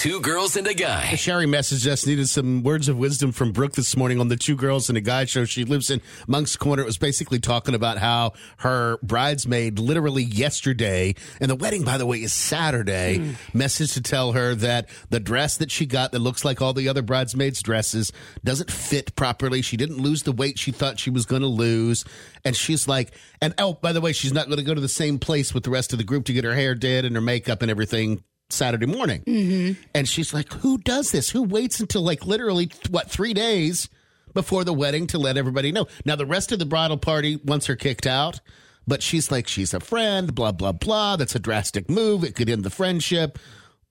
Two Girls and a Guy. Sherry messaged us, needed some words of wisdom from Brooke this morning on the Two Girls and a Guy show. She lives in Moncks Corner. It was basically talking about how her bridesmaid, literally yesterday, and the wedding, by the way, is Saturday, mm. messaged to tell her that the dress that she got that looks like all the other bridesmaids' dresses doesn't fit properly. She didn't lose the weight she thought she was going to lose. And she's like, and oh, by the way, she's not going to go to the same place with the rest of the group to get her hair did and her makeup and everything Saturday morning. Mm-hmm. And she's like, Who does this? Who waits until like literally, what, three days before the wedding to let everybody know? Now, the rest of the bridal party wants her kicked out, but she's like, She's a friend, blah, blah, blah. That's a drastic move. It could end the friendship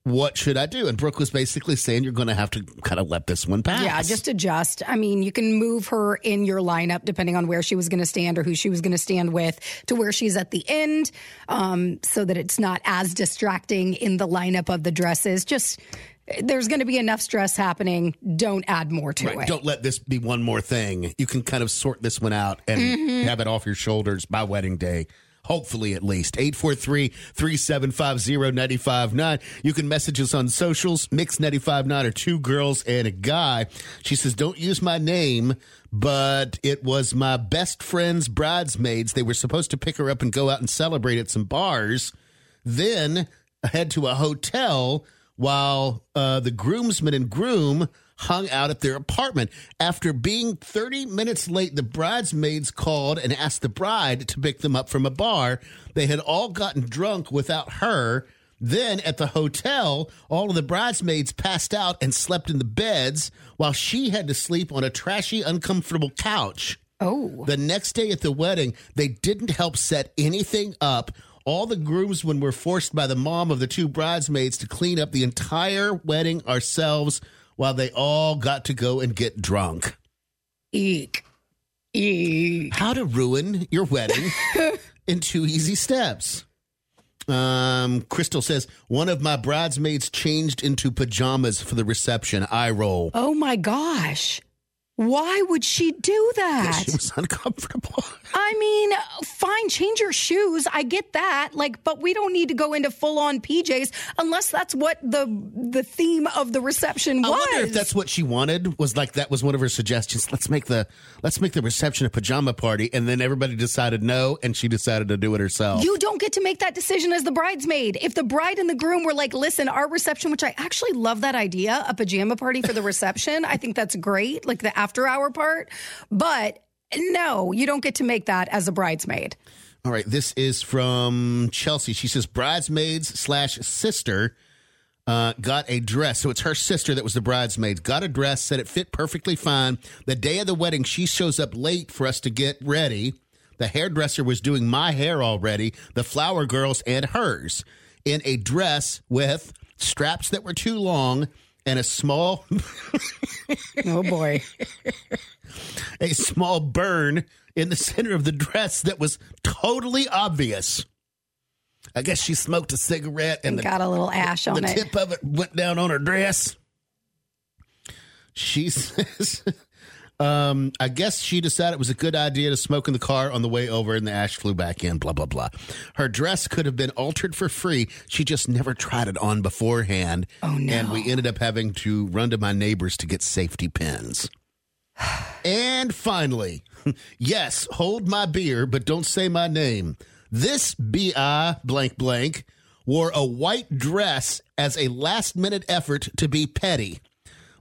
what should I do? And Brooke was basically saying you're going to have to kind of let this one pass. Yeah, just adjust. I mean, you can move her in your lineup depending on where she was going to stand or who she was going to stand with to where she's at the end um, so that it's not as distracting in the lineup of the dresses. Just there's going to be enough stress happening. Don't add more to right. it. Don't let this be one more thing. You can kind of sort this one out and mm-hmm. have it off your shoulders by wedding day hopefully at least. 843-375-0959 you can message us on socials mix 959 or two girls and a guy. She says don't use my name but it was my best friend's bridesmaids. They were supposed to pick her up and go out and celebrate at some bars. Then head to a hotel while uh, the groomsmen and groom hung out at their apartment. After being 30 minutes late, the bridesmaids called and asked the bride to pick them up from a bar. They had all gotten drunk without her. Then at the hotel, all of the bridesmaids passed out and slept in the beds while she had to sleep on a trashy, uncomfortable couch. Oh. The next day at the wedding, they didn't help set anything up. All the groomsmen were forced by the mom of the two bridesmaids to clean up the entire wedding ourselves while they all got to go and get drunk. Eek. Eek. How to ruin your wedding in two easy steps. Um, Crystal says one of my bridesmaids changed into pajamas for the reception. I roll. Oh my gosh. Why would she do that? She was uncomfortable. I mean, fine, change your shoes. I get that. Like, but we don't need to go into full on PJs unless that's what the the theme of the reception was. I wonder if that's what she wanted. Was like that was one of her suggestions. Let's make the let's make the reception a pajama party, and then everybody decided no, and she decided to do it herself. You don't get to make that decision as the bridesmaid. If the bride and the groom were like, "Listen, our reception," which I actually love that idea, a pajama party for the reception. I think that's great. Like the after hour part. But no, you don't get to make that as a bridesmaid. All right. This is from Chelsea. She says bridesmaids slash sister uh, got a dress. So it's her sister that was the bridesmaid. Got a dress, said it fit perfectly fine. The day of the wedding, she shows up late for us to get ready. The hairdresser was doing my hair already, the flower girls and hers, in a dress with straps that were too long and a small oh boy. a small burn in the center of the dress that was totally obvious. I guess she smoked a cigarette and, and the, got a little ash on the it. the tip of it went down on her dress. She says um, I guess she decided it was a good idea to smoke in the car on the way over, and the ash flew back in. Blah blah blah. Her dress could have been altered for free. She just never tried it on beforehand. Oh no! And we ended up having to run to my neighbors to get safety pins. and finally, yes, hold my beer, but don't say my name. This bi blank blank wore a white dress as a last minute effort to be petty.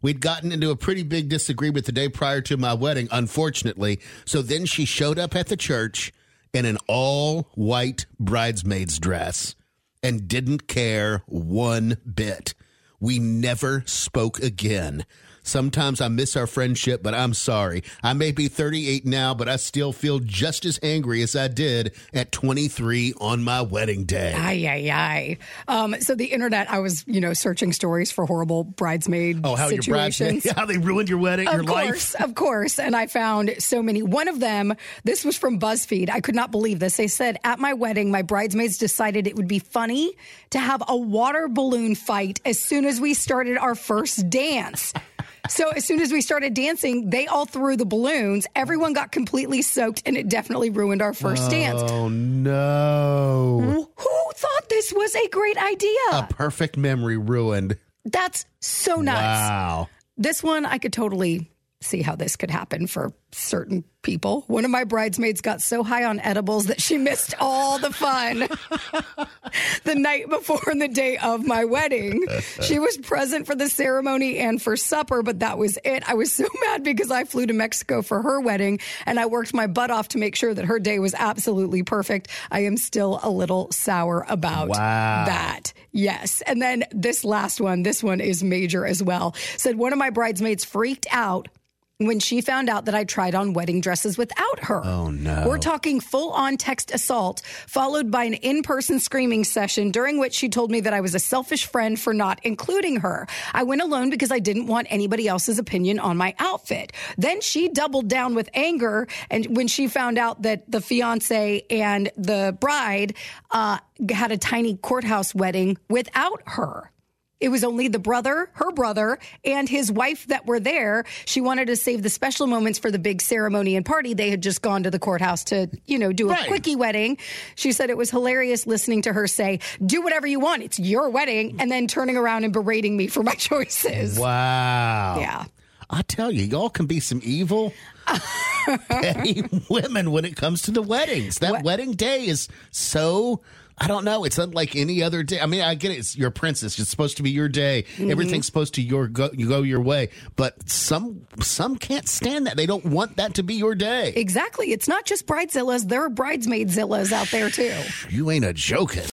We'd gotten into a pretty big disagreement the day prior to my wedding, unfortunately. So then she showed up at the church in an all white bridesmaid's dress and didn't care one bit. We never spoke again. Sometimes I miss our friendship, but I'm sorry. I may be 38 now, but I still feel just as angry as I did at 23 on my wedding day. Ay, ay, ay. Um, so the internet, I was, you know, searching stories for horrible bridesmaid oh, how situations. Your how they ruined your wedding, of your course, life. Of course, And I found so many. One of them, this was from BuzzFeed. I could not believe this. They said, at my wedding, my bridesmaids decided it would be funny to have a water balloon fight as soon as we started our first dance. So as soon as we started dancing, they all threw the balloons. Everyone got completely soaked, and it definitely ruined our first oh, dance. Oh no! Who thought this was a great idea? A perfect memory ruined. That's so nuts. Wow. This one, I could totally see how this could happen for certain people. One of my bridesmaids got so high on edibles that she missed all the fun the night before and the day of my wedding. She was present for the ceremony and for supper, but that was it. I was so mad because I flew to Mexico for her wedding and I worked my butt off to make sure that her day was absolutely perfect. I am still a little sour about Wow. that. Yes. And then this last one, this one is major as well. Said one of my bridesmaids freaked out when she found out that I tried on wedding dresses without her. Oh, no. We're talking full on text assault, followed by an in person screaming session during which she told me that I was a selfish friend for not including her. I went alone because I didn't want anybody else's opinion on my outfit. Then she doubled down with anger and when she found out that the fiance and the bride uh, had a tiny courthouse wedding without her. It was only the brother, her brother, and his wife that were there. She wanted to save the special moments for the big ceremony and party. They had just gone to the courthouse to, you know, do a Right. quickie wedding. She said it was hilarious listening to her say, do whatever you want. It's your wedding. And then turning around and berating me for my choices. Wow. Yeah. I tell you, y'all can be some evil, women when it comes to the weddings. That What- wedding day is so. I don't know. It's unlike any other day. I mean, I get it. It's your princess. It's supposed to be your day. Mm-hmm. Everything's supposed to your go, you go your way. But some some can't stand that. They don't want that to be your day. Exactly. It's not just bridezillas. There are bridesmaidzillas out there too. You ain't a joking.